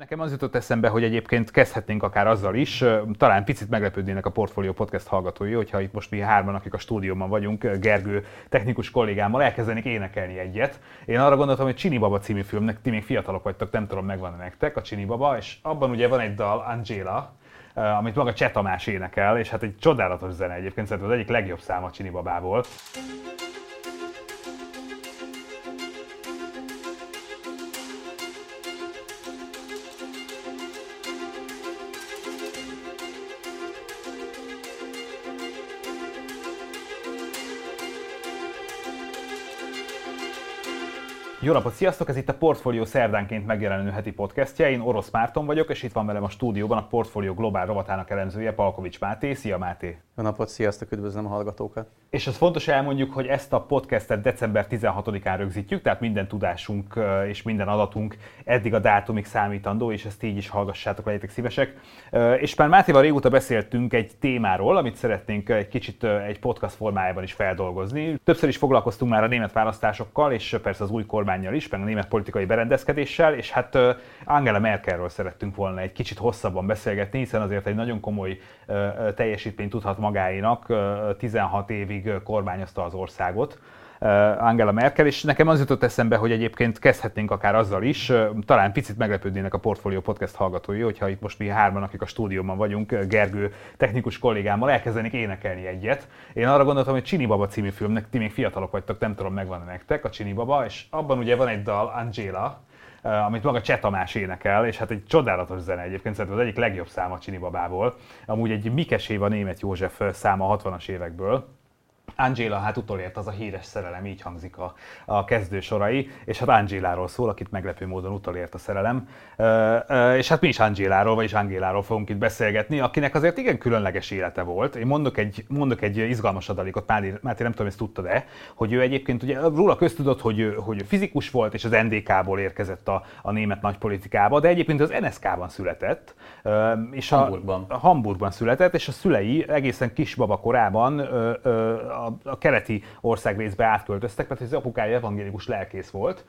Nekem az jutott eszembe, hogy egyébként kezdhetnénk akár azzal is, talán picit meglepődnének a Portfolio Podcast hallgatói, hogyha itt most mi hárman, akik a stúdióban vagyunk, Gergő technikus kollégámmal elkezdenék énekelni egyet. Én arra gondoltam, hogy Csini Baba című filmnek, ti még fiatalok vagytok, nem tudom, megvan nektek a Csini Baba, és abban ugye van egy dal, Angela, amit maga Cseh Tamás énekel, és hát egy csodálatos zene egyébként, szerintem az egyik legjobb száma a Csini Babából. Jó napot, sziasztok! Ez itt a Portfolio szerdánként megjelenő heti podcastja. Én Orosz Márton vagyok, és itt van velem a stúdióban a Portfolio Globál rovatának elemzője, Palkovics Máté. Szia Máté! Jó napot, sziasztok, üdvözlöm a hallgatókat! És az fontos elmondjuk, hogy ezt a podcastet december 16-án rögzítjük, tehát minden tudásunk és minden adatunk eddig a dátumig számítandó, és ezt így is hallgassátok, legyetek szívesek. És már Mátéval régóta beszéltünk egy témáról, amit szeretnénk egy kicsit egy podcast formájában is feldolgozni. Többször is foglalkoztunk már a német választásokkal, és persze az új kormányjal is, meg a német politikai berendezkedéssel, és hát Angela Merkelről szerettünk volna egy kicsit hosszabban beszélgetni, hiszen azért egy nagyon komoly teljesítményt tudhat magáénak 16 évig évig kormányozta az országot. Angela Merkel, és nekem az jutott eszembe, hogy egyébként kezdhetnénk akár azzal is, talán picit meglepődnének a Portfolio Podcast hallgatói, hogyha itt most mi hárman, akik a stúdióban vagyunk, Gergő technikus kollégámmal elkezdenék énekelni egyet. Én arra gondoltam, hogy Csini Baba című filmnek, ti még fiatalok vagytok, nem tudom, megvan nektek a Csini Baba, és abban ugye van egy dal, Angela, amit maga Cseh Tamás énekel, és hát egy csodálatos zene egyébként, szerintem az egyik legjobb száma Csini Babából. Amúgy egy Mikes Éva német József száma 60-as évekből Angela hát utolért az a híres szerelem, így hangzik a, a kezdő sorai, és hát Angéláról szól, akit meglepő módon utolért a szerelem. Uh, és hát mi is Angéláról, vagyis Angéláról fogunk itt beszélgetni, akinek azért igen különleges élete volt. Én mondok egy, mondok egy izgalmas adalékot, Máté, Máté nem tudom, ezt tudtad-e, hogy ő egyébként ugye róla köztudott, hogy hogy fizikus volt, és az NDK-ból érkezett a, a német nagypolitikába, de egyébként az NSK-ban született. És Hamburgban. A, a Hamburgban született, és a szülei egészen kisbaba korában uh, uh, a, a keleti országrészbe átköltöztek, mert az apukája evangélikus lelkész volt,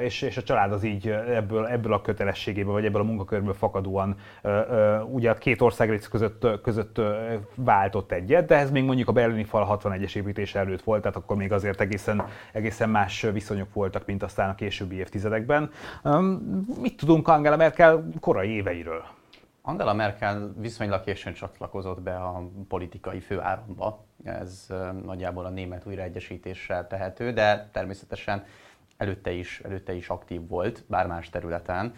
és, és a család az így ebből, ebből a kötelességéből, vagy ebből a munkakörből fakadóan ugye a két országrész között, között váltott egyet, de ez még mondjuk a berlini fal 61-es építése előtt volt, tehát akkor még azért egészen, egészen más viszonyok voltak, mint aztán a későbbi évtizedekben. Mit tudunk Angela Merkel korai éveiről? Angela Merkel viszonylag későn csatlakozott be a politikai főáramba. Ez nagyjából a német újraegyesítéssel tehető, de természetesen előtte is, előtte is aktív volt, bár területen.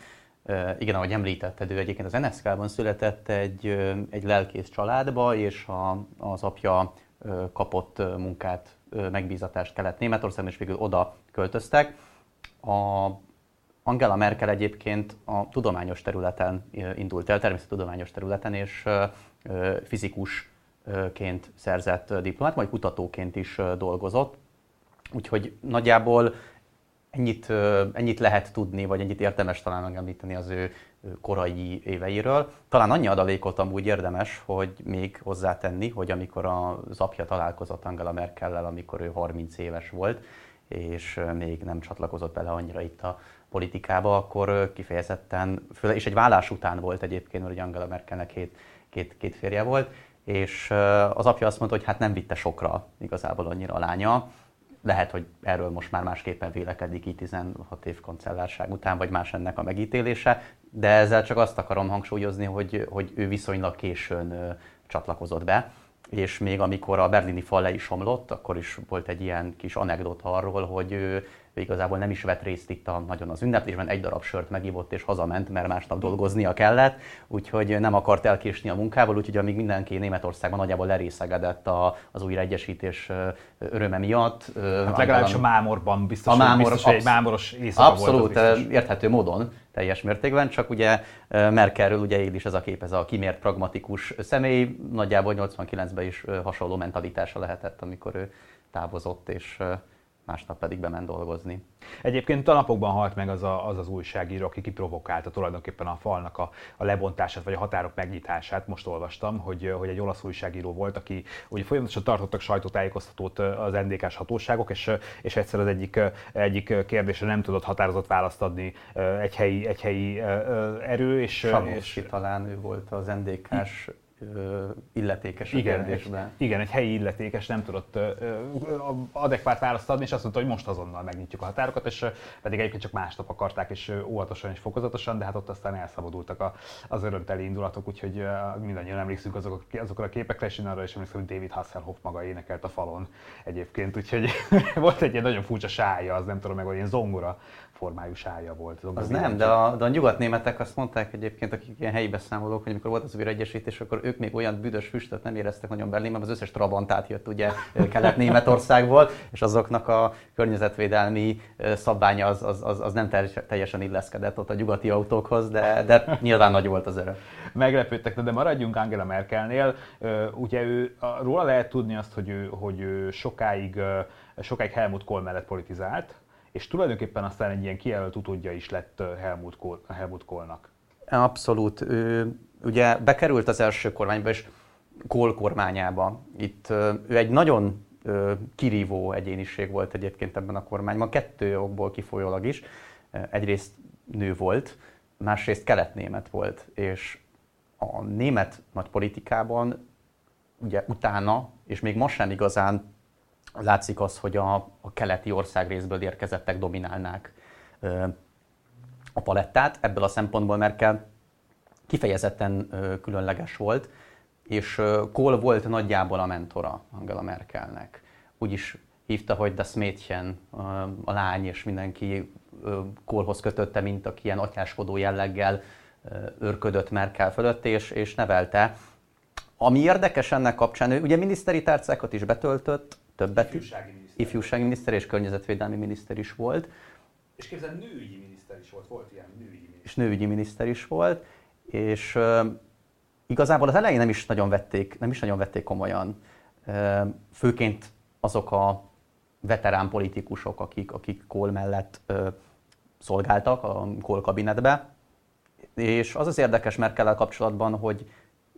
Igen, ahogy említetted, ő egyébként az NSZK-ban született egy, egy lelkész családba, és a, az apja kapott munkát, megbízatást kellett Németországban, és végül oda költöztek. A Angela Merkel egyébként a tudományos területen indult el, természettudományos területen, és fizikusként szerzett diplomát, majd kutatóként is dolgozott. Úgyhogy nagyjából ennyit, ennyit lehet tudni, vagy ennyit érdemes talán megemlíteni az ő korai éveiről. Talán annyi adalékot amúgy érdemes, hogy még hozzátenni, hogy amikor az apja találkozott Angela Merkellel, amikor ő 30 éves volt, és még nem csatlakozott bele annyira itt a politikába, akkor kifejezetten, és egy vállás után volt egyébként, mert Angela Merkelnek két, két, két férje volt, és az apja azt mondta, hogy hát nem vitte sokra igazából annyira a lánya. Lehet, hogy erről most már másképpen vélekedik így 16 év kancellárság után, vagy más ennek a megítélése, de ezzel csak azt akarom hangsúlyozni, hogy, hogy ő viszonylag későn csatlakozott be, és még amikor a berlini fal le is omlott, akkor is volt egy ilyen kis anekdota arról, hogy ő ő igazából nem is vett részt itt a, nagyon az ünneplésben, egy darab sört megívott és hazament, mert másnap dolgoznia kellett, úgyhogy nem akart elkésni a munkával, úgyhogy amíg mindenki Németországban nagyjából lerészegedett a, az újraegyesítés öröme miatt. Hát legalábbis a mámorban biztos, a mámor, biztos hogy egy mámoros éjszaka Abszolút, volt érthető módon, teljes mértékben, csak ugye Merkelről ugye él is ez a kép, ez a kimért pragmatikus személy, nagyjából 89-ben is hasonló mentalitása lehetett, amikor ő távozott, és másnap pedig bement dolgozni. Egyébként a napokban halt meg az, a, az az újságíró, aki kiprovokálta tulajdonképpen a falnak a, a lebontását, vagy a határok megnyitását. Most olvastam, hogy, hogy egy olasz újságíró volt, aki ugye folyamatosan tartottak sajtótájékoztatót az NDK-s hatóságok, és, és egyszer az egyik, egyik kérdésre nem tudott határozott választ adni egy helyi, egy helyi erő. És, Samosi és, talán ő volt az NDK-s illetékes a igen, kérdésben. Egy, igen, egy helyi illetékes nem tudott adekvát választ adni, és azt mondta, hogy most azonnal megnyitjuk a határokat, és pedig egyébként csak másnap akarták, és óvatosan és fokozatosan, de hát ott aztán elszabadultak a, az örömteli indulatok, úgyhogy mindannyian emlékszünk azok, azokra a képekre, és én arra is emlékszem, hogy David Hasselhoff maga énekelt a falon egyébként, úgyhogy volt egy ilyen nagyon furcsa sája, az nem tudom meg, hogy ilyen zongora formájú sája volt. Az, az nem, de a, de a nyugatnémetek azt mondták egyébként, akik ilyen helyi beszámolók, hogy amikor volt az újraegyesítés, akkor ők még olyan büdös füstöt nem éreztek nagyon Berlinben, az összes Trabant jött ugye Kelet-Németországból, és azoknak a környezetvédelmi szabványa az, az, az, az nem teljesen illeszkedett ott a nyugati autókhoz, de, de nyilván nagy volt az öröm. Meglepődtek, de maradjunk Angela Merkelnél. Ugye ő, róla lehet tudni azt, hogy ő, hogy ő sokáig, sokáig Helmut Kohl mellett politizált, és tulajdonképpen aztán egy ilyen kijelölt utódja is lett Helmut, Kohl, Helmut Kohlnak. Abszolút. Ő, ugye bekerült az első kormányba, és Kohl kormányába. Itt ő egy nagyon kirívó egyéniség volt egyébként ebben a kormányban, kettő okból kifolyólag is. Egyrészt nő volt, másrészt keletnémet volt, és a német nagy politikában ugye utána, és még most sem igazán látszik az, hogy a, a keleti országrészből érkezettek dominálnák ö, a palettát. Ebből a szempontból Merkel kifejezetten ö, különleges volt, és ö, Kohl volt nagyjából a mentora Angela Merkelnek. Úgy is hívta, hogy das Mädchen, a lány, és mindenki Kohlhoz kötötte, mint aki ilyen atyáskodó jelleggel örködött Merkel fölött, és, és nevelte. Ami érdekes ennek kapcsán, ő ugye miniszteri tárcákat is betöltött, többet. Ifjúsági miniszter. Ifjúsági miniszter és környezetvédelmi miniszter is volt. És képzeld, nőügyi miniszter is volt, volt ilyen nőügyi miniszter. És nőügyi miniszter is volt, és uh, igazából az elején nem is nagyon vették, nem is nagyon vették komolyan. Uh, főként azok a veterán politikusok, akik, akik Kohl mellett uh, szolgáltak a Kohl kabinetbe. És az az érdekes Merkel kapcsolatban, hogy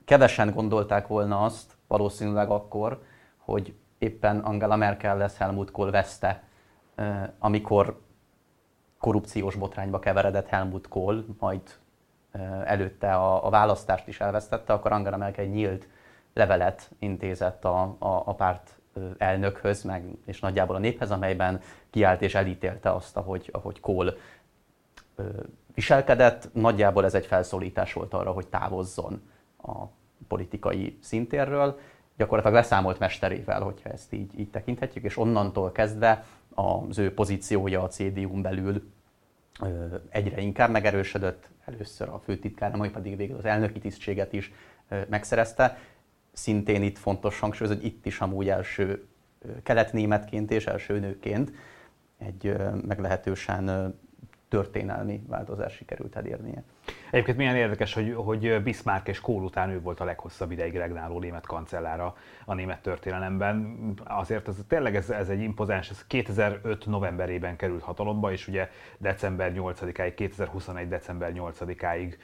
kevesen gondolták volna azt, valószínűleg akkor, hogy éppen Angela Merkel lesz Helmut Kohl veszte, amikor korrupciós botrányba keveredett Helmut Kohl, majd előtte a, a választást is elvesztette, akkor Angela Merkel egy nyílt levelet intézett a, a, a párt elnökhöz, meg, és nagyjából a néphez, amelyben kiállt és elítélte azt, ahogy, ahogy Kohl viselkedett. Nagyjából ez egy felszólítás volt arra, hogy távozzon a politikai szintérről, gyakorlatilag leszámolt mesterével, hogyha ezt így, így tekinthetjük, és onnantól kezdve az ő pozíciója a CDU-n belül egyre inkább megerősödött, először a főtitkára, majd pedig végül az elnöki tisztséget is megszerezte. Szintén itt fontos hangsúlyozni, hogy itt is amúgy első keletnémetként és első nőként egy meglehetősen történelmi változás sikerült elérnie. Egyébként milyen érdekes, hogy, hogy Bismarck és Kohl után ő volt a leghosszabb ideig regnáló német kancellára a német történelemben. Azért ez tényleg ez, ez egy impozáns, ez 2005 novemberében került hatalomba, és ugye december 8-áig, 2021. december 8-áig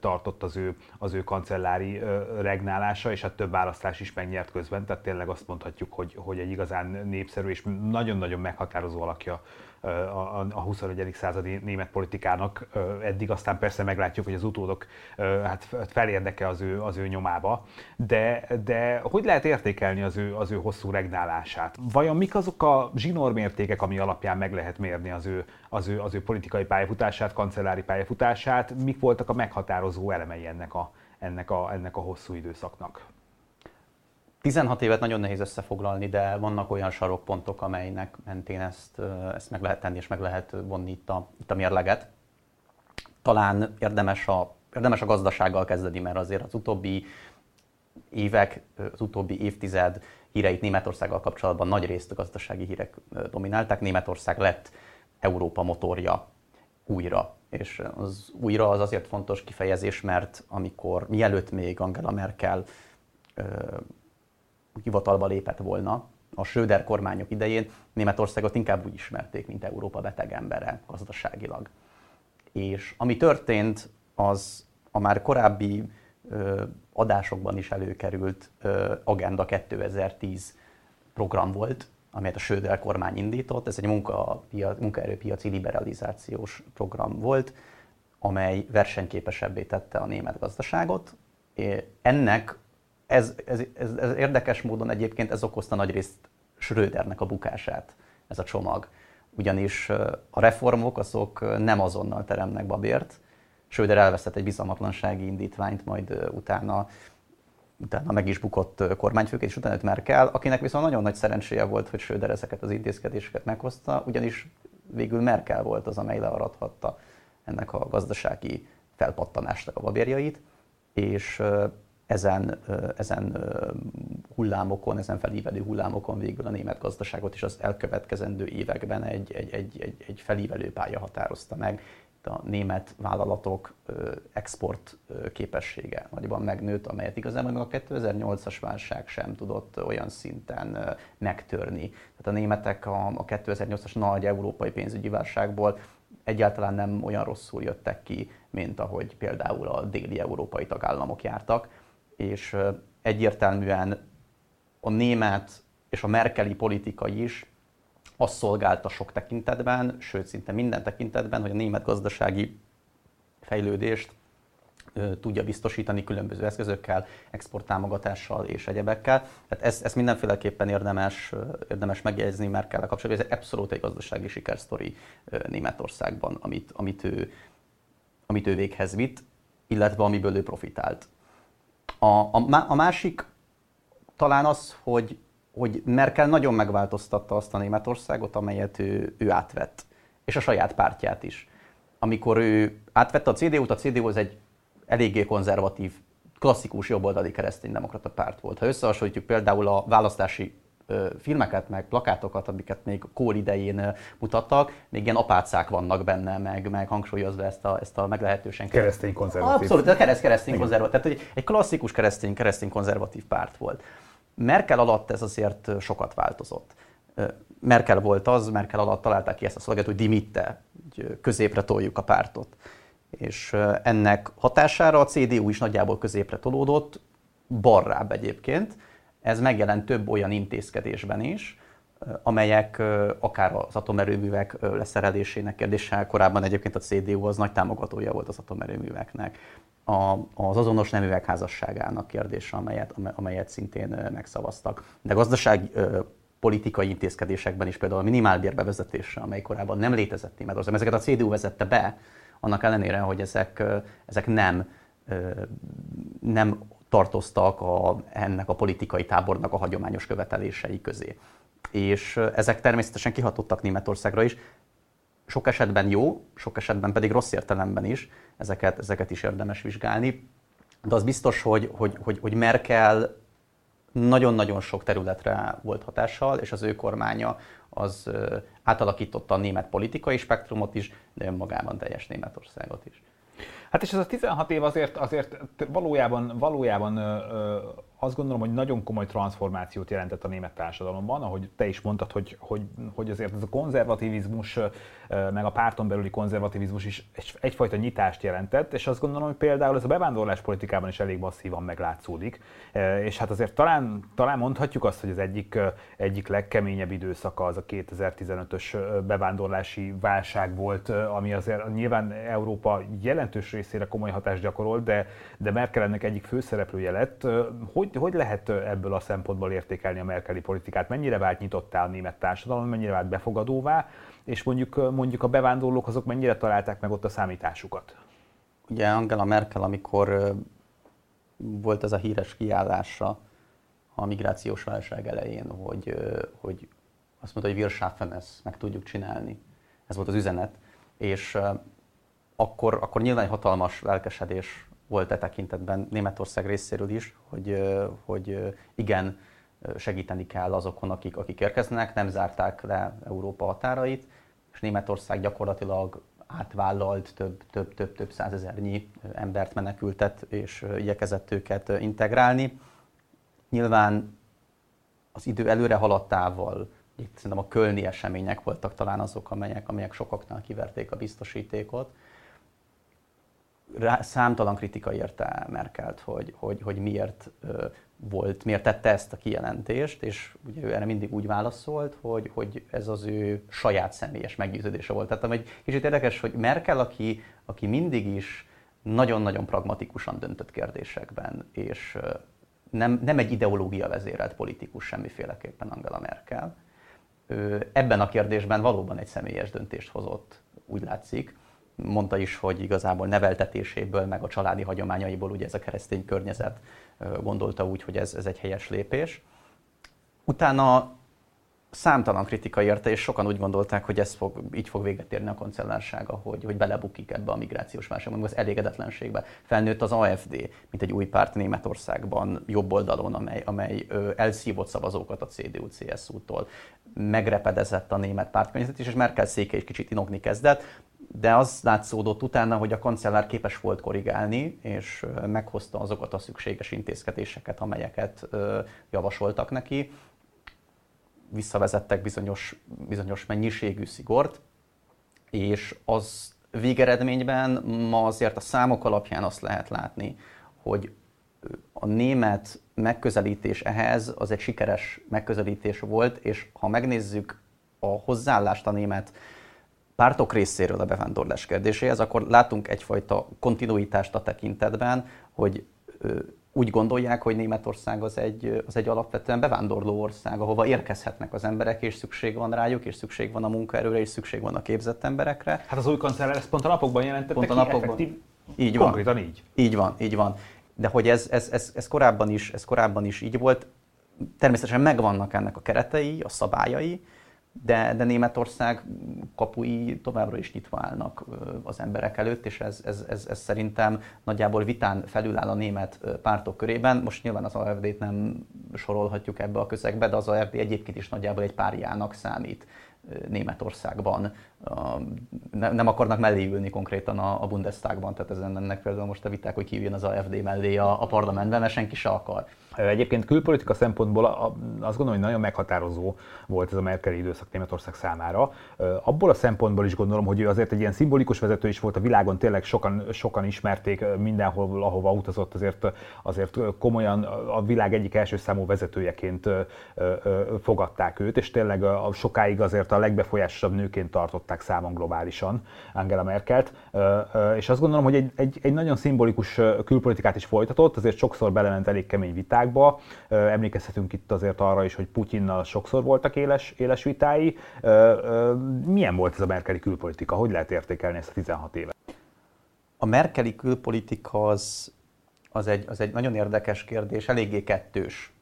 tartott az ő, az ő kancellári regnálása, és hát több választás is megnyert közben, tehát tényleg azt mondhatjuk, hogy, hogy egy igazán népszerű és nagyon-nagyon meghatározó alakja a, a 21. századi német politikának eddig, aztán persze meglátjuk, hogy az utódok hát felérdeke az ő, az ő nyomába, de, de hogy lehet értékelni az ő, az ő hosszú regnálását? Vajon mik azok a zsinórmértékek, ami alapján meg lehet mérni az ő, az ő, az ő politikai pályafutását, kancellári pályafutását? Mik voltak a meghatározó elemei ennek a, ennek a, ennek a hosszú időszaknak? 16 évet nagyon nehéz összefoglalni, de vannak olyan sarokpontok, amelynek mentén ezt, ezt meg lehet tenni, és meg lehet vonni itt a, itt a mérleget. Talán érdemes a, érdemes a gazdasággal kezdeni, mert azért az utóbbi évek, az utóbbi évtized híreit Németországgal kapcsolatban nagy részt a gazdasági hírek dominálták. Németország lett Európa motorja újra. És az újra az azért fontos kifejezés, mert amikor mielőtt még Angela Merkel hivatalba lépett volna, a Schröder kormányok idején Németországot inkább úgy ismerték, mint Európa beteg embere gazdaságilag. És ami történt, az a már korábbi ö, adásokban is előkerült ö, Agenda 2010 program volt, amelyet a Schröder kormány indított. Ez egy munka, munkaerőpiaci liberalizációs program volt, amely versenyképesebbé tette a német gazdaságot. Ennek ez, ez, ez, ez érdekes módon egyébként ez okozta nagyrészt Schrödernek a bukását, ez a csomag. Ugyanis a reformok azok nem azonnal teremnek babért. Schröder elvesztett egy bizalmatlansági indítványt, majd utána utána meg is bukott kormányfőként, és utána jött Merkel, akinek viszont nagyon nagy szerencséje volt, hogy Schröder ezeket az intézkedéseket meghozta, ugyanis végül Merkel volt az, amely learadhatta ennek a gazdasági felpattanásnak a babérjait, és ezen, ezen hullámokon, ezen felívelő hullámokon végül a német gazdaságot is az elkövetkezendő években egy, egy, egy, egy, egy felívelő pálya határozta meg. A német vállalatok export képessége nagyban megnőtt, amelyet igazából a 2008-as válság sem tudott olyan szinten megtörni. Tehát a németek a 2008-as nagy európai pénzügyi válságból egyáltalán nem olyan rosszul jöttek ki, mint ahogy például a déli európai tagállamok jártak és egyértelműen a német és a merkeli politika is azt szolgálta sok tekintetben, sőt szinte minden tekintetben, hogy a német gazdasági fejlődést tudja biztosítani különböző eszközökkel, exporttámogatással és egyebekkel. Tehát ezt, ezt mindenféleképpen érdemes, érdemes megjegyezni Merkel kapcsolatban. Ez abszolút egy gazdasági sikersztori Németországban, amit, amit, ő, amit ő véghez vitt, illetve amiből ő profitált. A, a, a másik talán az, hogy, hogy Merkel nagyon megváltoztatta azt a Németországot, amelyet ő, ő átvett, és a saját pártját is. Amikor ő átvette a CDU-t, a CDU az egy eléggé konzervatív, klasszikus jobboldali kereszténydemokrata párt volt. Ha összehasonlítjuk például a választási filmeket, meg plakátokat, amiket még kór idején mutattak, még ilyen apácák vannak benne, meg, meg hangsúlyozva ezt a, ezt a meglehetősen keresztény konzervatív. Abszolút, a kereszt, keresztény Igen. konzervatív. Tehát egy, klasszikus keresztény, keresztény konzervatív párt volt. Merkel alatt ez azért sokat változott. Merkel volt az, Merkel alatt találták ki ezt a szolgálatot, hogy dimitte, hogy középre toljuk a pártot. És ennek hatására a CDU is nagyjából középre tolódott, balrább egyébként, ez megjelent több olyan intézkedésben is, amelyek akár az atomerőművek leszerelésének kérdése, korábban egyébként a CDU az nagy támogatója volt az atomerőműveknek, a, az azonos neművek házasságának kérdése, amelyet, amelyet szintén megszavaztak. De gazdaság politikai intézkedésekben is, például a minimálbér bevezetése, amely korábban nem létezett Németországban, ezeket a CDU vezette be, annak ellenére, hogy ezek, ezek nem, nem tartoztak a, ennek a politikai tábornak a hagyományos követelései közé. És ezek természetesen kihatottak Németországra is, sok esetben jó, sok esetben pedig rossz értelemben is, ezeket, ezeket is érdemes vizsgálni. De az biztos, hogy, hogy, hogy, hogy Merkel nagyon-nagyon sok területre volt hatással, és az ő kormánya az átalakította a német politikai spektrumot is, de önmagában teljes Németországot is. Hát és ez a 16 év azért, azért valójában, valójában azt gondolom, hogy nagyon komoly transformációt jelentett a német társadalomban, ahogy te is mondtad, hogy, hogy, hogy azért ez a konzervativizmus, meg a párton belüli konzervativizmus is egyfajta nyitást jelentett, és azt gondolom, hogy például ez a bevándorlás politikában is elég masszívan meglátszódik. És hát azért talán, talán mondhatjuk azt, hogy az egyik, egyik legkeményebb időszaka az a 2015-ös bevándorlási válság volt, ami azért nyilván Európa jelentős részére komoly hatást gyakorolt, de, de Merkel ennek egyik főszereplője lett. Hogy hogy, lehet ebből a szempontból értékelni a merkeli politikát? Mennyire vált nyitottá a német társadalom, mennyire vált befogadóvá, és mondjuk, mondjuk a bevándorlók azok mennyire találták meg ott a számításukat? Ugye Angela Merkel, amikor volt ez a híres kiállása a migrációs válság elején, hogy, hogy azt mondta, hogy wir schaffen es, meg tudjuk csinálni. Ez volt az üzenet. És akkor, akkor nyilván egy hatalmas lelkesedés volt e tekintetben Németország részéről is, hogy, hogy igen, segíteni kell azokon, akik, akik érkeznek, nem zárták le Európa határait, és Németország gyakorlatilag átvállalt több, több, több, több százezernyi embert menekültet, és igyekezett őket integrálni. Nyilván az idő előre haladtával, itt szerintem a kölni események voltak talán azok, amelyek, amelyek sokaknál kiverték a biztosítékot, rá, számtalan kritika érte Merkelt, hogy, hogy, hogy miért volt, miért tette ezt a kijelentést, és ugye ő erre mindig úgy válaszolt, hogy, hogy ez az ő saját személyes meggyőződése volt. Tehát egy kicsit érdekes, hogy Merkel, aki, aki mindig is nagyon-nagyon pragmatikusan döntött kérdésekben, és nem, nem egy ideológia vezérelt politikus semmiféleképpen Angela Merkel, ő ebben a kérdésben valóban egy személyes döntést hozott, úgy látszik, mondta is, hogy igazából neveltetéséből, meg a családi hagyományaiból, ugye ez a keresztény környezet gondolta úgy, hogy ez, ez egy helyes lépés. Utána számtalan kritika érte, és sokan úgy gondolták, hogy ez fog, így fog véget érni a kancellársága, hogy, hogy belebukik ebbe a migrációs válságba, az elégedetlenségbe. Felnőtt az AFD, mint egy új párt Németországban, jobb oldalon, amely, amely elszívott szavazókat a CDU-CSU-tól. Megrepedezett a német pártkörnyezet is, és Merkel széke egy kicsit inogni kezdett de az látszódott utána, hogy a kancellár képes volt korrigálni, és meghozta azokat a szükséges intézkedéseket, amelyeket javasoltak neki. Visszavezettek bizonyos, bizonyos mennyiségű szigort, és az végeredményben ma azért a számok alapján azt lehet látni, hogy a német megközelítés ehhez az egy sikeres megközelítés volt, és ha megnézzük a hozzáállást a német pártok részéről a bevándorlás kérdéséhez, akkor látunk egyfajta kontinuitást a tekintetben, hogy úgy gondolják, hogy Németország az egy, az egy alapvetően bevándorló ország, ahova érkezhetnek az emberek, és szükség van rájuk, és szükség van a munkaerőre, és szükség van a képzett emberekre. Hát az új kancellár ezt pont a napokban jelentette pont a napokban. Effektív, így van. Konkrétan így. Így van, így van. De hogy ez, ez, ez, ez, korábban is, ez korábban is így volt, természetesen megvannak ennek a keretei, a szabályai, de, de Németország kapui továbbra is nyitva állnak az emberek előtt, és ez, ez, ez, ez szerintem nagyjából vitán felüláll a német pártok körében. Most nyilván az AFD-t nem sorolhatjuk ebbe a közegbe, de az AFD egyébként is nagyjából egy párjának számít Németországban. Nem akarnak mellé ülni konkrétan a Bundestagban, tehát ezen ennek például most a viták, hogy ki az AFD mellé a, a parlamentben, mert senki se akar. Egyébként külpolitika szempontból azt gondolom, hogy nagyon meghatározó volt ez a Merkel időszak Németország számára. Abból a szempontból is gondolom, hogy ő azért egy ilyen szimbolikus vezető is volt a világon, tényleg sokan, sokan ismerték mindenhol, ahova utazott, azért, azért komolyan a világ egyik első számú vezetőjeként fogadták őt, és tényleg sokáig azért a legbefolyásosabb nőként tartották számon globálisan Angela Merkelt. És azt gondolom, hogy egy, egy, egy nagyon szimbolikus külpolitikát is folytatott, azért sokszor belement elég kemény viták, világba. Emlékezhetünk itt azért arra is, hogy Putyinnal sokszor voltak éles, éles vitái. Milyen volt ez a merkeli külpolitika? Hogy lehet értékelni ezt a 16 évet? A merkeli külpolitika az, az, egy, az egy nagyon érdekes kérdés, eléggé kettős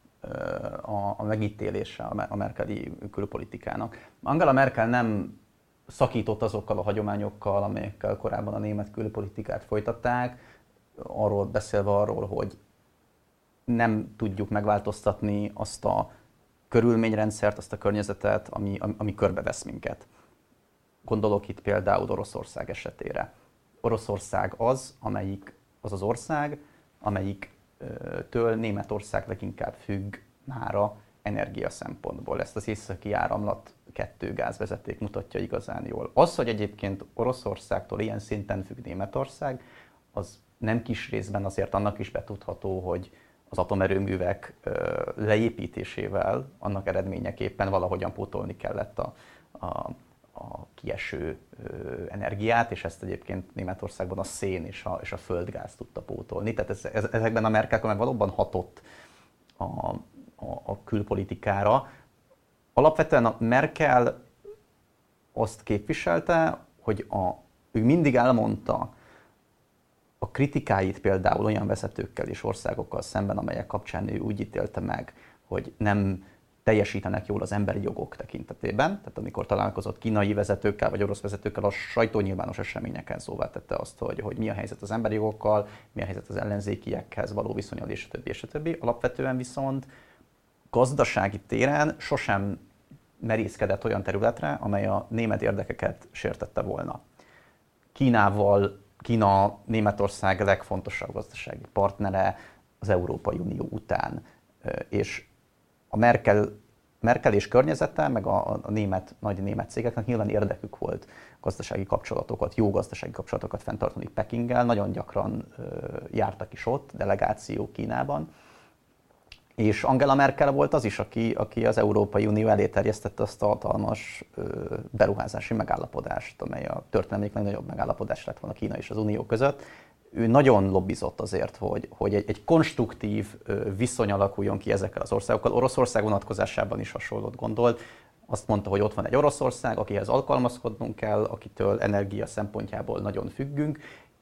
a, a megítélése a merkeli külpolitikának. Angela Merkel nem szakított azokkal a hagyományokkal, amelyekkel korábban a német külpolitikát folytatták, arról beszélve arról, hogy nem tudjuk megváltoztatni azt a körülményrendszert, azt a környezetet, ami, ami körbevesz minket. Gondolok itt például Oroszország esetére. Oroszország az, amelyik, az az ország, amelyiktől Németország leginkább függ mára energia szempontból. Ezt az északi áramlat kettő gázvezeték mutatja igazán jól. Az, hogy egyébként Oroszországtól ilyen szinten függ Németország, az nem kis részben azért annak is betudható, hogy az atomerőművek leépítésével annak eredményeképpen valahogyan pótolni kellett a, a, a kieső energiát, és ezt egyébként Németországban a szén és a, és a földgáz tudta pótolni. Tehát ez, ez, ezekben a Merkel meg valóban hatott a, a, a külpolitikára. Alapvetően a Merkel azt képviselte, hogy a, ő mindig elmondta, a kritikáit például olyan vezetőkkel és országokkal szemben, amelyek kapcsán ő úgy ítélte meg, hogy nem teljesítenek jól az emberi jogok tekintetében. Tehát amikor találkozott kínai vezetőkkel vagy orosz vezetőkkel, a sajtó nyilvános eseményeken szóvá tette azt, hogy, hogy mi a helyzet az emberi jogokkal, mi a helyzet az ellenzékiekhez való viszonyal, és a többi, és a többi. Alapvetően viszont gazdasági téren sosem merészkedett olyan területre, amely a német érdekeket sértette volna. Kínával Kína Németország legfontosabb gazdasági partnere az Európai Unió után, és a Merkel, Merkel és környezete, meg a, a német, nagy német cégeknek nyilván érdekük volt gazdasági kapcsolatokat, jó gazdasági kapcsolatokat fenntartani Pekinggel. Nagyon gyakran jártak is ott, delegáció Kínában. És Angela Merkel volt az is, aki, aki az Európai Unió elé terjesztette azt a hatalmas ö, beruházási megállapodást, amely a történelmék legnagyobb megállapodás lett volna Kína és az Unió között. Ő nagyon lobbizott azért, hogy, hogy egy, egy konstruktív viszony alakuljon ki ezekkel az országokkal. Oroszország vonatkozásában is hasonlót gondolt azt mondta, hogy ott van egy Oroszország, akihez alkalmazkodnunk kell, akitől energia szempontjából nagyon függünk,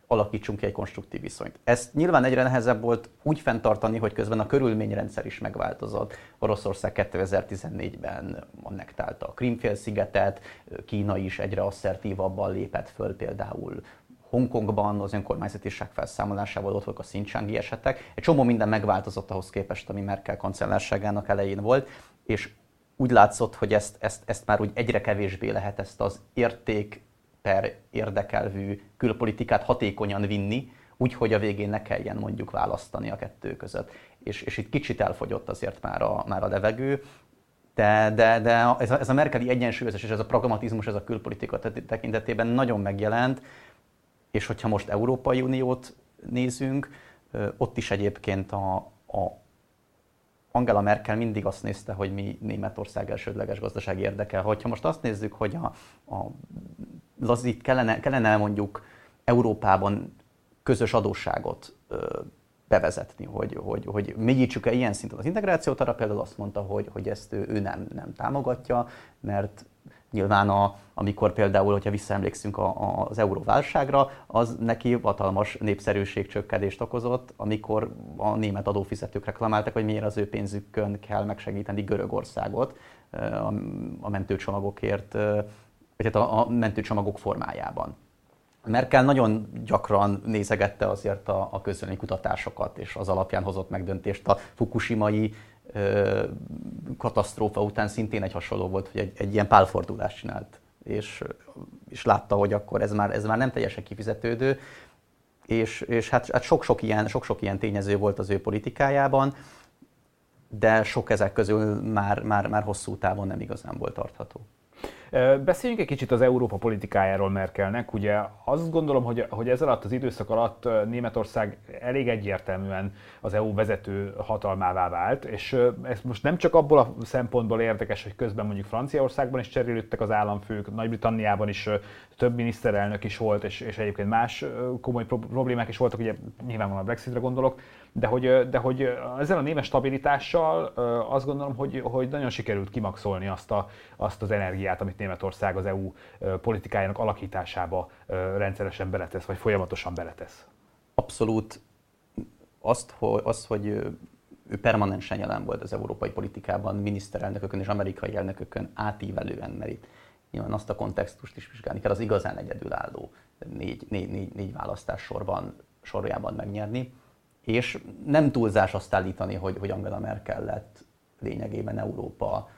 alakítsunk ki egy konstruktív viszonyt. Ezt nyilván egyre nehezebb volt úgy fenntartani, hogy közben a körülményrendszer is megváltozott. Oroszország 2014-ben annektálta a Krímfélszigetet, Kína is egyre asszertívabban lépett föl például Hongkongban az önkormányzatiság felszámolásával ott voltak a szincsángi esetek. Egy csomó minden megváltozott ahhoz képest, ami Merkel kancellárságának elején volt, és úgy látszott, hogy ezt, ezt, ezt már úgy egyre kevésbé lehet ezt az érték per érdekelvű külpolitikát hatékonyan vinni, úgy, hogy a végén ne kelljen mondjuk választani a kettő között. És, és itt kicsit elfogyott azért már a, már a levegő, de, de, de ez, a, ez a merkeli egyensúlyozás és ez a pragmatizmus ez a külpolitika tekintetében nagyon megjelent, és hogyha most Európai Uniót nézünk, ott is egyébként a, a, Angela Merkel mindig azt nézte, hogy mi Németország elsődleges gazdasági érdeke. Hogyha most azt nézzük, hogy a, a lazít kellene, kellene mondjuk Európában közös adósságot ö, bevezetni, hogy, hogy, hogy mélyítsük-e ilyen szinten az integrációt, arra például azt mondta, hogy, hogy ezt ő, ő nem, nem támogatja, mert Nyilván, a, amikor például, hogyha visszaemlékszünk a, a, az euróválságra, az neki hatalmas népszerűségcsökkenést okozott, amikor a német adófizetők reklamáltak, hogy miért az ő pénzükön kell megsegíteni Görögországot a mentőcsomagokért, vagy hát a, a mentőcsomagok formájában. Merkel nagyon gyakran nézegette azért a, a közölni kutatásokat, és az alapján hozott meg döntést a fukushimai katasztrófa után szintén egy hasonló volt, hogy egy, egy ilyen pálfordulást csinált, és, és látta, hogy akkor ez már, ez már nem teljesen kifizetődő, és, és hát, hát sok-sok ilyen, sok-sok ilyen tényező volt az ő politikájában, de sok ezek közül már, már, már hosszú távon nem igazán volt tartható. Beszéljünk egy kicsit az Európa politikájáról Merkelnek. Ugye azt gondolom, hogy, hogy ez alatt az időszak alatt Németország elég egyértelműen az EU vezető hatalmává vált, és ez most nem csak abból a szempontból érdekes, hogy közben mondjuk Franciaországban is cserélődtek az államfők, Nagy-Britanniában is több miniszterelnök is volt, és, és egyébként más komoly problémák is voltak, ugye nyilvánvalóan a Brexitre gondolok, de hogy, de hogy ezzel a némes stabilitással azt gondolom, hogy, hogy nagyon sikerült kimaxolni azt, a, azt az energiát, amit Németország az EU politikájának alakításába rendszeresen beletesz, vagy folyamatosan beletesz. Abszolút. Azt, hogy, az, hogy ő permanensen jelen volt az európai politikában, miniszterelnökökön és amerikai elnökökön átívelően, mert itt nyilván azt a kontextust is vizsgálni kell, az igazán egyedülálló négy, négy, négy, négy választás sorban, sorjában megnyerni. És nem túlzás azt állítani, hogy, hogy Angela Merkel lett lényegében Európa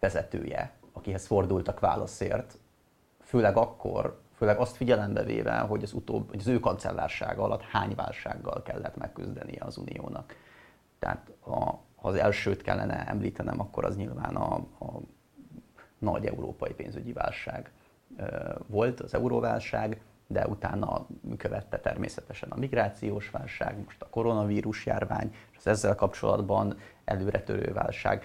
vezetője, akihez fordultak válaszért, főleg akkor, főleg azt figyelembe véve, hogy az, utóbb, hogy az ő kancellársága alatt hány válsággal kellett megküzdenie az Uniónak. Tehát a, ha az elsőt kellene említenem, akkor az nyilván a, a nagy európai pénzügyi válság volt, az euróválság, de utána követte természetesen a migrációs válság, most a koronavírus járvány, és az ezzel kapcsolatban előretörő válság,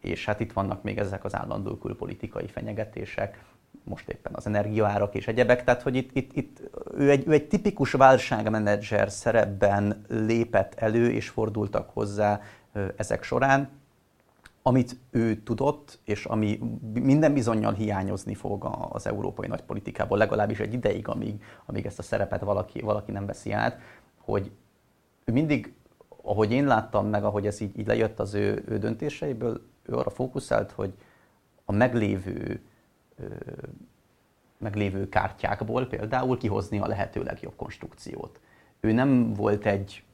és hát itt vannak még ezek az állandó külpolitikai fenyegetések, most éppen az energiaárak és egyebek, tehát hogy itt, itt, itt ő, egy, ő egy tipikus válságmenedzser szerepben lépett elő, és fordultak hozzá ezek során, amit ő tudott, és ami minden bizonyal hiányozni fog az európai nagypolitikából, legalábbis egy ideig, amíg, amíg ezt a szerepet valaki, valaki nem veszi át, hogy ő mindig, ahogy én láttam meg, ahogy ez így, így lejött az ő, ő döntéseiből, ő arra fókuszált, hogy a meglévő meglévő kártyákból például kihozni a lehető legjobb konstrukciót. Ő nem volt egy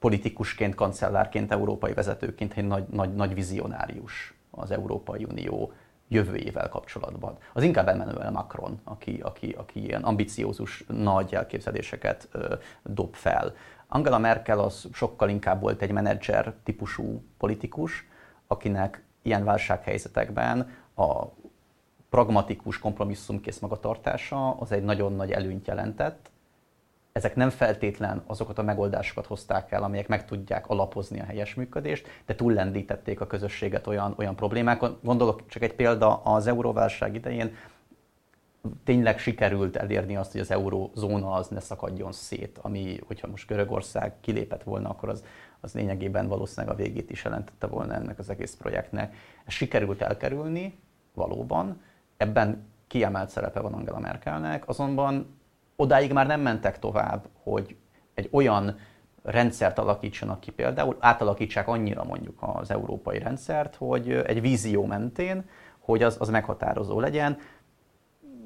politikusként, kancellárként, európai vezetőként egy nagy, nagy, nagy vizionárius az Európai Unió jövőjével kapcsolatban. Az inkább Emmanuel Macron, aki, aki, aki ilyen ambiciózus, nagy elképzeléseket ö, dob fel. Angela Merkel az sokkal inkább volt egy menedzser típusú politikus, akinek ilyen válsághelyzetekben a pragmatikus kompromisszumkész magatartása az egy nagyon nagy előnyt jelentett. Ezek nem feltétlen azokat a megoldásokat hozták el, amelyek meg tudják alapozni a helyes működést, de túllendítették a közösséget olyan, olyan problémákon. Gondolok csak egy példa, az euróválság idején tényleg sikerült elérni azt, hogy az eurózóna az ne szakadjon szét, ami, hogyha most Görögország kilépett volna, akkor az, az lényegében valószínűleg a végét is jelentette volna ennek az egész projektnek. Ez sikerült elkerülni, valóban, ebben kiemelt szerepe van Angela Merkelnek, azonban odáig már nem mentek tovább, hogy egy olyan rendszert alakítsanak ki például, átalakítsák annyira mondjuk az európai rendszert, hogy egy vízió mentén, hogy az, az meghatározó legyen,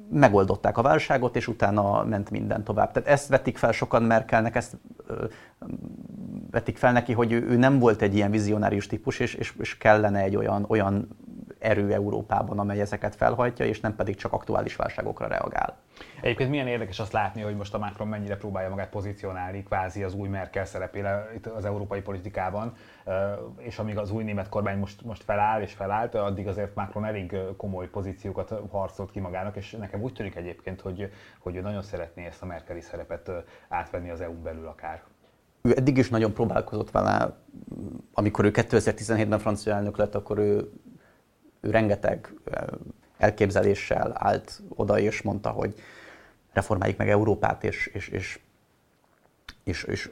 megoldották a válságot, és utána ment minden tovább. Tehát ezt vetik fel sokan Merkelnek, ezt ö, vetik fel neki, hogy ő, ő nem volt egy ilyen vizionárius típus, és, és, és kellene egy olyan, olyan erő Európában, amely ezeket felhajtja, és nem pedig csak aktuális válságokra reagál. Egyébként milyen érdekes azt látni, hogy most a Macron mennyire próbálja magát pozícionálni, kvázi az új Merkel szerepére itt az európai politikában, és amíg az új német kormány most, most feláll és felállt, addig azért Macron elég komoly pozíciókat harcolt ki magának, és nekem úgy tűnik egyébként, hogy, hogy ő nagyon szeretné ezt a Merkeli szerepet átvenni az EU-n belül akár. Ő eddig is nagyon próbálkozott vele, amikor ő 2017-ben francia elnök lett, akkor ő ő rengeteg elképzeléssel állt oda, és mondta, hogy reformáljuk meg Európát, és, és, és, és, és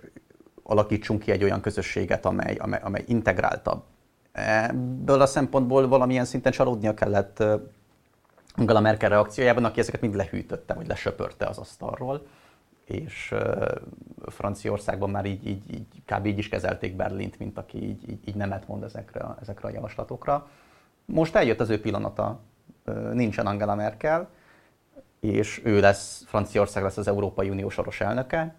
alakítsunk ki egy olyan közösséget, amely, amely, amely integráltabb. Ebből a szempontból valamilyen szinten csalódnia kellett Angela Merkel reakciójában, aki ezeket mind lehűtötte, vagy lesöpörte az asztalról, és Franciaországban már így, így, így kb. így is kezelték Berlint, mint aki így, így, így nemet mond ezekre, ezekre a javaslatokra. Most eljött az ő pillanata, nincsen Angela Merkel, és ő lesz, Franciaország lesz az Európai Unió soros elnöke.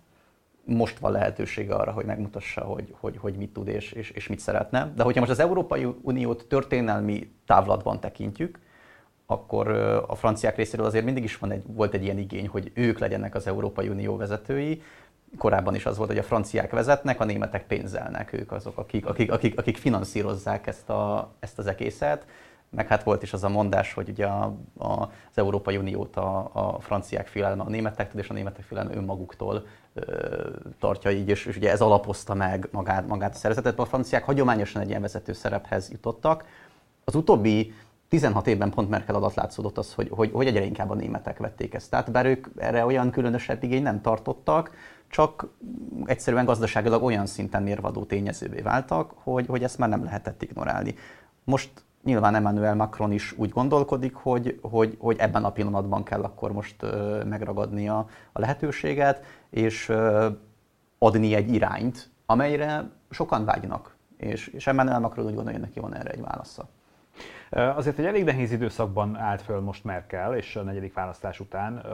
Most van lehetősége arra, hogy megmutassa, hogy, hogy, hogy mit tud és, és, és mit szeretne. De hogyha most az Európai Uniót történelmi távlatban tekintjük, akkor a franciák részéről azért mindig is van egy, volt egy ilyen igény, hogy ők legyenek az Európai Unió vezetői. Korábban is az volt, hogy a franciák vezetnek, a németek pénzelnek, ők azok, akik, akik, akik, akik finanszírozzák ezt, a, ezt az egészet. Meg hát volt is az a mondás, hogy ugye a, a, az Európai Uniót a, a franciák félelme a németektől, és a németek félelme önmaguktól ö, tartja így, és, és ugye ez alapozta meg magát, magát a szervezetet. A franciák hagyományosan egy ilyen vezető szerephez jutottak. Az utóbbi 16 évben pont Merkel alatt látszódott az, hogy, hogy, hogy egyre inkább a németek vették ezt. Tehát bár ők erre olyan különösebb igény nem tartottak, csak egyszerűen gazdaságilag olyan szinten mérvadó tényezővé váltak, hogy, hogy ezt már nem lehetett ignorálni. Most nyilván Emmanuel Macron is úgy gondolkodik, hogy, hogy, hogy ebben a pillanatban kell akkor most uh, megragadni a, a lehetőséget, és uh, adni egy irányt, amelyre sokan vágynak. És, és Emmanuel Macron úgy gondolja, hogy neki van erre egy válasza. Azért egy elég nehéz időszakban állt föl most Merkel, és a negyedik választás után,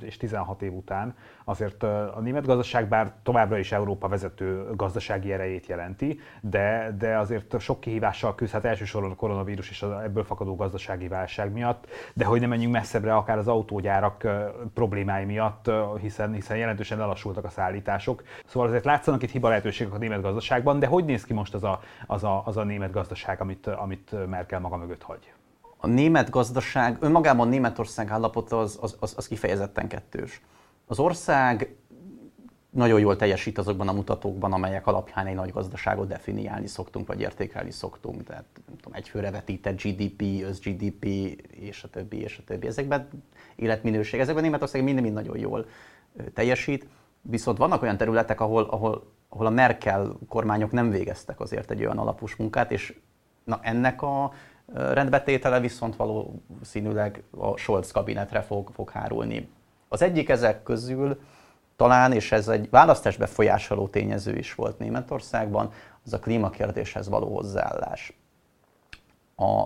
és 16 év után. Azért a német gazdaság bár továbbra is Európa vezető gazdasági erejét jelenti, de, de azért sok kihívással küzdhet elsősorban a koronavírus és az ebből fakadó gazdasági válság miatt, de hogy nem menjünk messzebbre, akár az autógyárak problémái miatt, hiszen, hiszen jelentősen lelassultak a szállítások. Szóval azért látszanak itt hiba lehetőségek a német gazdaságban, de hogy néz ki most az a, az a, az a német gazdaság, amit, amit Merkel maga mögött hagy? A német gazdaság, önmagában Németország állapota az, az, az, az kifejezetten kettős. Az ország nagyon jól teljesít azokban a mutatókban, amelyek alapján egy nagy gazdaságot definiálni szoktunk, vagy értékelni szoktunk. Tehát nem tudom, egyfőre vetített GDP, öz GDP, és a többi, és a többi. Ezekben életminőség, ezekben Németország mind-mind nagyon jól teljesít. Viszont vannak olyan területek, ahol, ahol, ahol a Merkel kormányok nem végeztek azért egy olyan alapos munkát, és na ennek a rendbetétele viszont valószínűleg a Scholz kabinetre fog, fog hárulni. Az egyik ezek közül talán, és ez egy választás befolyásoló tényező is volt Németországban, az a klímakérdéshez való hozzáállás. A,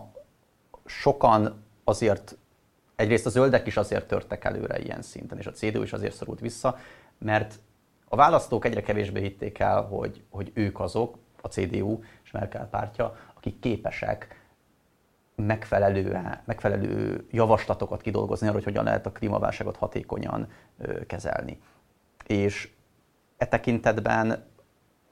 sokan azért, egyrészt a zöldek is azért törtek előre ilyen szinten, és a CDU is azért szorult vissza, mert a választók egyre kevésbé hitték el, hogy, hogy ők azok, a CDU és Merkel pártja, akik képesek megfelelő, megfelelő javaslatokat kidolgozni arra, hogy hogyan lehet a klímaválságot hatékonyan kezelni. És e tekintetben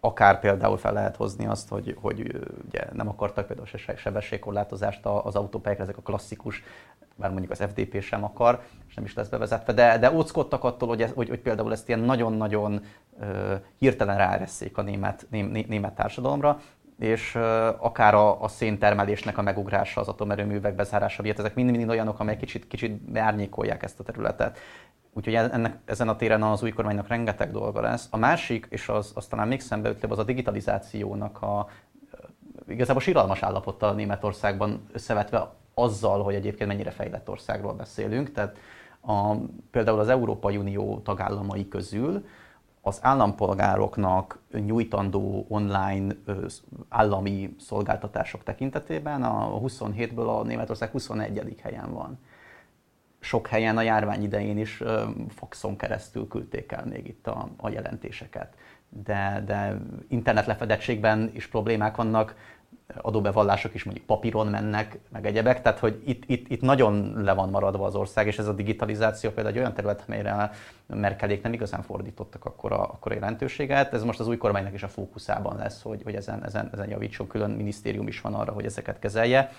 akár például fel lehet hozni azt, hogy, hogy ugye nem akartak például se sebességkorlátozást az autópályákra, ezek a klasszikus, bár mondjuk az FDP sem akar, és nem is lesz bevezetve, de, de óckodtak attól, hogy, ez, hogy, hogy például ezt ilyen nagyon-nagyon uh, hirtelen ráeresszék a német, ném, német társadalomra, és akár a, a széntermelésnek a megugrása, az atomerőművek bezárása miatt, ezek mind-mind olyanok, amelyek kicsit, kicsit beárnyékolják ezt a területet. Úgyhogy ennek, ezen a téren az új kormánynak rengeteg dolga lesz. A másik, és az, az talán még szembeütlőbb, az a digitalizációnak a igazából síralmas állapottal Németországban összevetve azzal, hogy egyébként mennyire fejlett országról beszélünk. Tehát a, például az Európai Unió tagállamai közül az állampolgároknak nyújtandó online állami szolgáltatások tekintetében a 27-ből a Németország 21. helyen van sok helyen a járvány idején is faxon keresztül küldték el még itt a, a jelentéseket. De, de internet lefedettségben is problémák vannak, adóbevallások is mondjuk papíron mennek, meg egyebek, tehát hogy itt, itt, itt nagyon le van maradva az ország, és ez a digitalizáció például egy olyan terület, amelyre Merkelék nem igazán fordítottak akkor a, akkor a jelentőséget. Ez most az új kormánynak is a fókuszában lesz, hogy, hogy ezen, ezen, ezen javítson, külön minisztérium is van arra, hogy ezeket kezelje.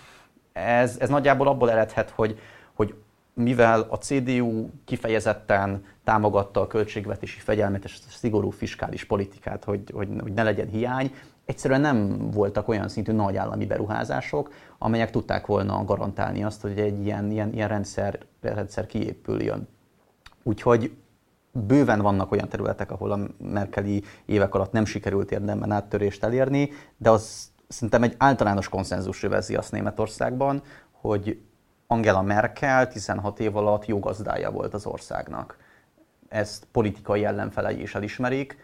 Ez, ez nagyjából abból eredhet, hogy, hogy mivel a CDU kifejezetten támogatta a költségvetési fegyelmet és a szigorú fiskális politikát, hogy, hogy, hogy ne legyen hiány, egyszerűen nem voltak olyan szintű nagy állami beruházások, amelyek tudták volna garantálni azt, hogy egy ilyen, ilyen, ilyen rendszer, rendszer kiépüljön. Úgyhogy bőven vannak olyan területek, ahol a merkeli évek alatt nem sikerült érdemben áttörést elérni, de az szerintem egy általános konszenzus övezi azt Németországban, hogy Angela Merkel 16 év alatt jó gazdája volt az országnak. Ezt politikai ellenfelei is elismerik,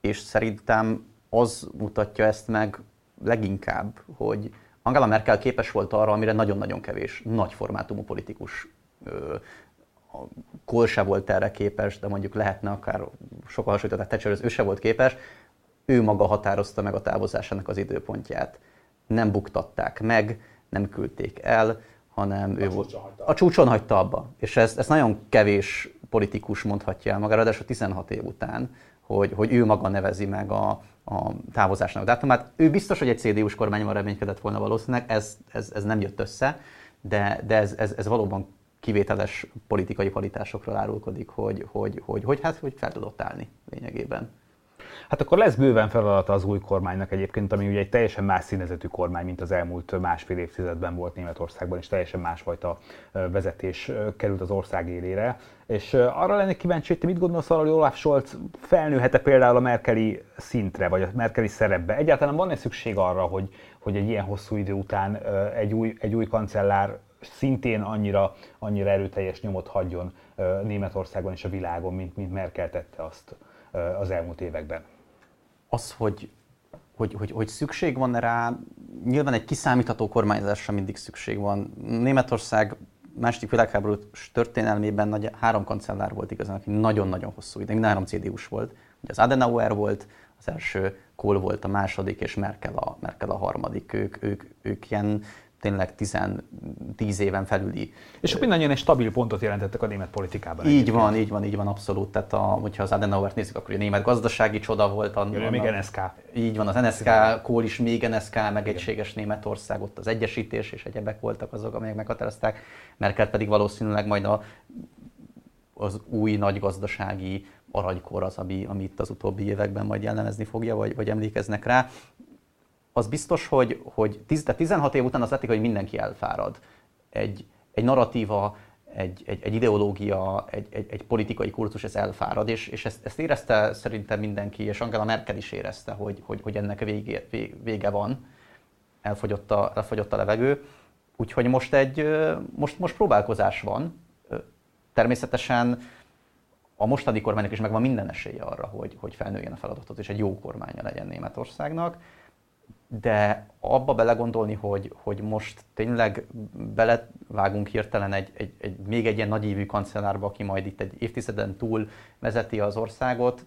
és szerintem az mutatja ezt meg leginkább, hogy Angela Merkel képes volt arra, amire nagyon-nagyon kevés nagy formátumú politikus Kohl se volt erre képes, de mondjuk lehetne akár sokkal hasonlított, Thatcher, ő se volt képes, ő maga határozta meg a távozásának az időpontját. Nem buktatták meg, nem küldték el, hanem a ő volt. A csúcson hagyta abba. És ezt, ezt nagyon kevés politikus mondhatja el magára, a 16 év után, hogy, hogy ő maga nevezi meg a, a távozásnak dátumát. Ő biztos, hogy egy CDU-s kormányban reménykedett volna valószínűleg, ez, ez, ez nem jött össze, de, de ez, ez, ez valóban kivételes politikai kvalitásokról árulkodik, hogy, hogy, hogy, hogy, hát, hogy fel tudott állni lényegében. Hát akkor lesz bőven feladata az új kormánynak egyébként, ami ugye egy teljesen más színezetű kormány, mint az elmúlt másfél évtizedben volt Németországban, és teljesen másfajta vezetés került az ország élére. És arra lennék kíváncsi, hogy te mit gondolsz arról, hogy Olaf Scholz felnőhet-e például a merkeli szintre, vagy a merkeli szerepbe? Egyáltalán van-e szükség arra, hogy, hogy egy ilyen hosszú idő után egy új, egy új kancellár szintén annyira, annyira erőteljes nyomot hagyjon Németországon és a világon, mint, mint Merkel tette azt az elmúlt években? Az, hogy, hogy, hogy, hogy szükség van rá, nyilván egy kiszámítható kormányzásra mindig szükség van. Németország második világháború történelmében nagy, három kancellár volt igazán, aki nagyon-nagyon hosszú ideig, három CDU-s volt. Ugye az Adenauer volt, az első Kohl volt a második, és Merkel a, Merkel a harmadik. Ők, ők, ők ilyen tényleg 10 éven felüli. És ők mindannyian egy stabil pontot jelentettek a német politikában. Így egyébként. van, így van, így van, abszolút. Tehát a, hogyha az Adenauer-t nézzük, akkor a német gazdasági csoda volt. A, Jön, még NSK. Így van, az NSK, Kohl is még NSK, meg egységes Németország, ott az egyesítés és egyebek voltak azok, amelyek meghatározták. Merkel pedig valószínűleg majd a, az új nagy gazdasági aranykor az, ami, amit az utóbbi években majd jellemezni fogja, vagy, vagy emlékeznek rá az biztos, hogy, hogy 16 év után az látszik, hogy mindenki elfárad. Egy, egy narratíva, egy, egy, egy ideológia, egy, egy, egy politikai kurzus, ez elfárad, és, és ezt, ezt érezte szerintem mindenki, és Angela Merkel is érezte, hogy, hogy, hogy ennek vége, vége van, elfogyott a, elfogyott a levegő. Úgyhogy most, egy, most, most próbálkozás van. Természetesen a mostani kormánynak is megvan minden esélye arra, hogy, hogy felnőjön a feladatot, és egy jó kormánya legyen Németországnak de abba belegondolni, hogy, hogy most tényleg belevágunk hirtelen egy, egy, egy, még egy ilyen nagyívű kancellárba, aki majd itt egy évtizeden túl vezeti az országot,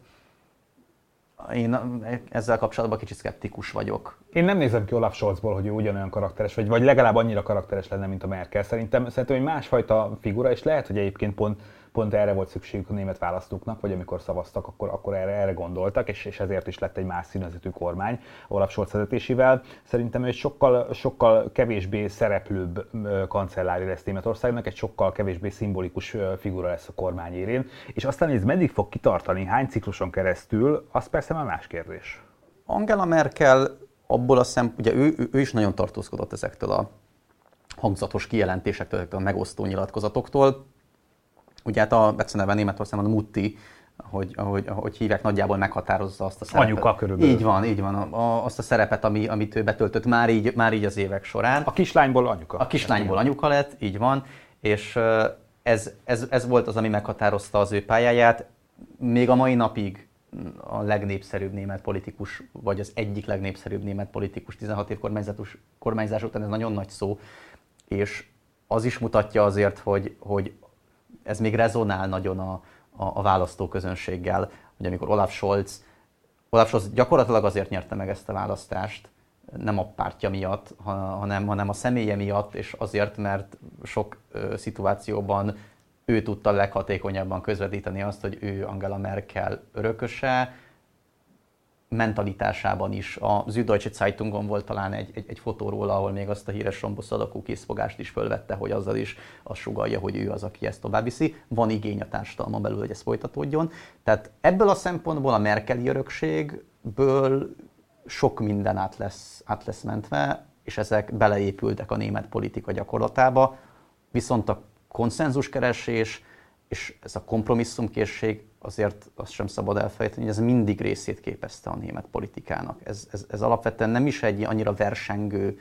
én ezzel kapcsolatban kicsit szkeptikus vagyok. Én nem nézem ki Olaf Scholzból, hogy ő ugyanolyan karakteres, vagy, vagy legalább annyira karakteres lenne, mint a Merkel. Szerintem, szerintem egy másfajta figura, és lehet, hogy egyébként pont, pont erre volt szükségük a német választóknak, vagy amikor szavaztak, akkor, akkor erre, erre gondoltak, és, és ezért is lett egy más színezetű kormány Olaf Scholz vezetésével. Szerintem egy sokkal, sokkal kevésbé szereplőbb kancellári lesz Németországnak, egy sokkal kevésbé szimbolikus figura lesz a kormány érén, és aztán ez meddig fog kitartani, hány cikluson keresztül, az persze már más kérdés. Angela Merkel abból a szem, ugye ő, ő, is nagyon tartózkodott ezektől a hangzatos kijelentésektől, a megosztó nyilatkozatoktól. Ugye hát a beceneve Németországban a Mutti, hogy, ahogy, ahogy hívják, nagyjából meghatározza azt a szerepet. Anyuka körülbelül. Így van, így van. A, azt a szerepet, ami, amit ő betöltött már így, már így az évek során. A kislányból anyuka. A kislányból anyuka lett, így van. És ez, ez, ez volt az, ami meghatározta az ő pályáját. Még a mai napig a legnépszerűbb német politikus, vagy az egyik legnépszerűbb német politikus 16 év kormányzás után, ez nagyon nagy szó, és az is mutatja azért, hogy, hogy ez még rezonál nagyon a, a, a választóközönséggel, hogy amikor Olaf Scholz, Olaf Scholz gyakorlatilag azért nyerte meg ezt a választást, nem a pártja miatt, hanem, hanem a személye miatt, és azért, mert sok ö, szituációban ő tudta leghatékonyabban közvetíteni azt, hogy ő Angela Merkel örököse, mentalitásában is. A Süddeutsche Zeitungon volt talán egy, egy, egy fotó róla, ahol még azt a híres Rombosz alakú készfogást is fölvette, hogy azzal is azt sugalja, hogy ő az, aki ezt tovább viszi. Van igény a társadalmon belül, hogy ez folytatódjon. Tehát ebből a szempontból a Merkeli örökségből sok minden át lesz, át lesz mentve, és ezek beleépültek a német politika gyakorlatába, viszont a konszenzuskeresés és ez a kompromisszumkészség azért azt sem szabad elfelejteni, hogy ez mindig részét képezte a német politikának. Ez, ez, ez alapvetően nem is egy annyira versengő,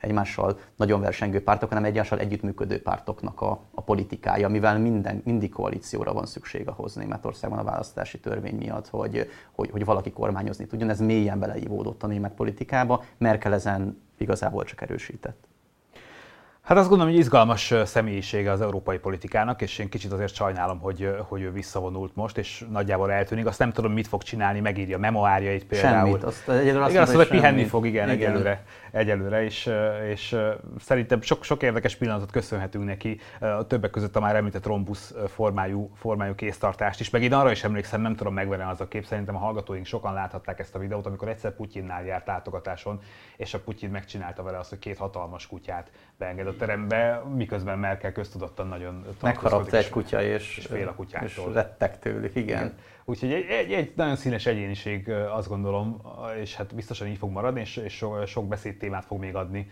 egymással nagyon versengő pártok, hanem egymással együttműködő pártoknak a, a politikája, mivel minden, mindig koalícióra van szükség ahhoz Németországban a választási törvény miatt, hogy, hogy, hogy valaki kormányozni tudjon. Ez mélyen beleívódott a német politikába, Merkel ezen igazából csak erősített. Hát azt gondolom, hogy izgalmas személyisége az európai politikának, és én kicsit azért sajnálom, hogy, hogy ő visszavonult most, és nagyjából eltűnik. Azt nem tudom, mit fog csinálni, megírja memoáriait például. Semmit, azt egyelőre azt, igen, azt mondja, hogy pihenni fog, igen, igen. egyelőre, egyelőre és, és szerintem sok, sok érdekes pillanatot köszönhetünk neki, a többek között a már említett rombusz formájú, formájú kéztartást is, meg én arra is emlékszem, nem tudom megvenni az a kép, szerintem a hallgatóink sokan láthatták ezt a videót, amikor egyszer Putyinnál járt látogatáson, és a Putyin megcsinálta vele azt, hogy két hatalmas kutyát beengedett terembe, miközben Merkel köztudottan nagyon Megharapta egy kutya, és, és fél a kutyától. És rettek tőlük, igen. igen. Úgyhogy egy, egy, egy nagyon színes egyéniség, azt gondolom, és hát biztosan így fog maradni, és, és sok beszédtémát fog még adni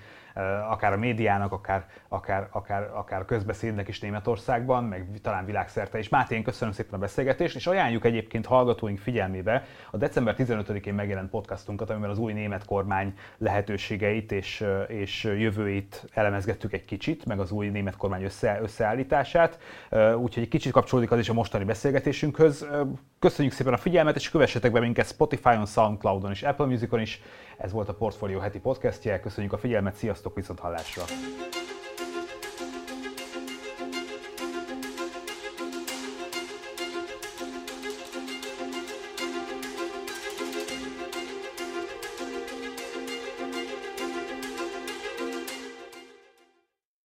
akár a médiának, akár, akár, akár, akár a közbeszédnek is Németországban, meg talán világszerte is. Máté, én köszönöm szépen a beszélgetést, és ajánljuk egyébként hallgatóink figyelmébe a december 15-én megjelent podcastunkat, amiben az új német kormány lehetőségeit és, és jövőit elemezgettük egy kicsit, meg az új német kormány össze, összeállítását. Úgyhogy egy kicsit kapcsolódik az is a mostani beszélgetésünkhöz. Köszönjük szépen a figyelmet, és kövessetek be minket Spotify-on, Soundcloud-on és Apple Music-on is. Ez volt a Portfolio heti podcastje. Köszönjük a figyelmet, sziasztok, viszont hallásra!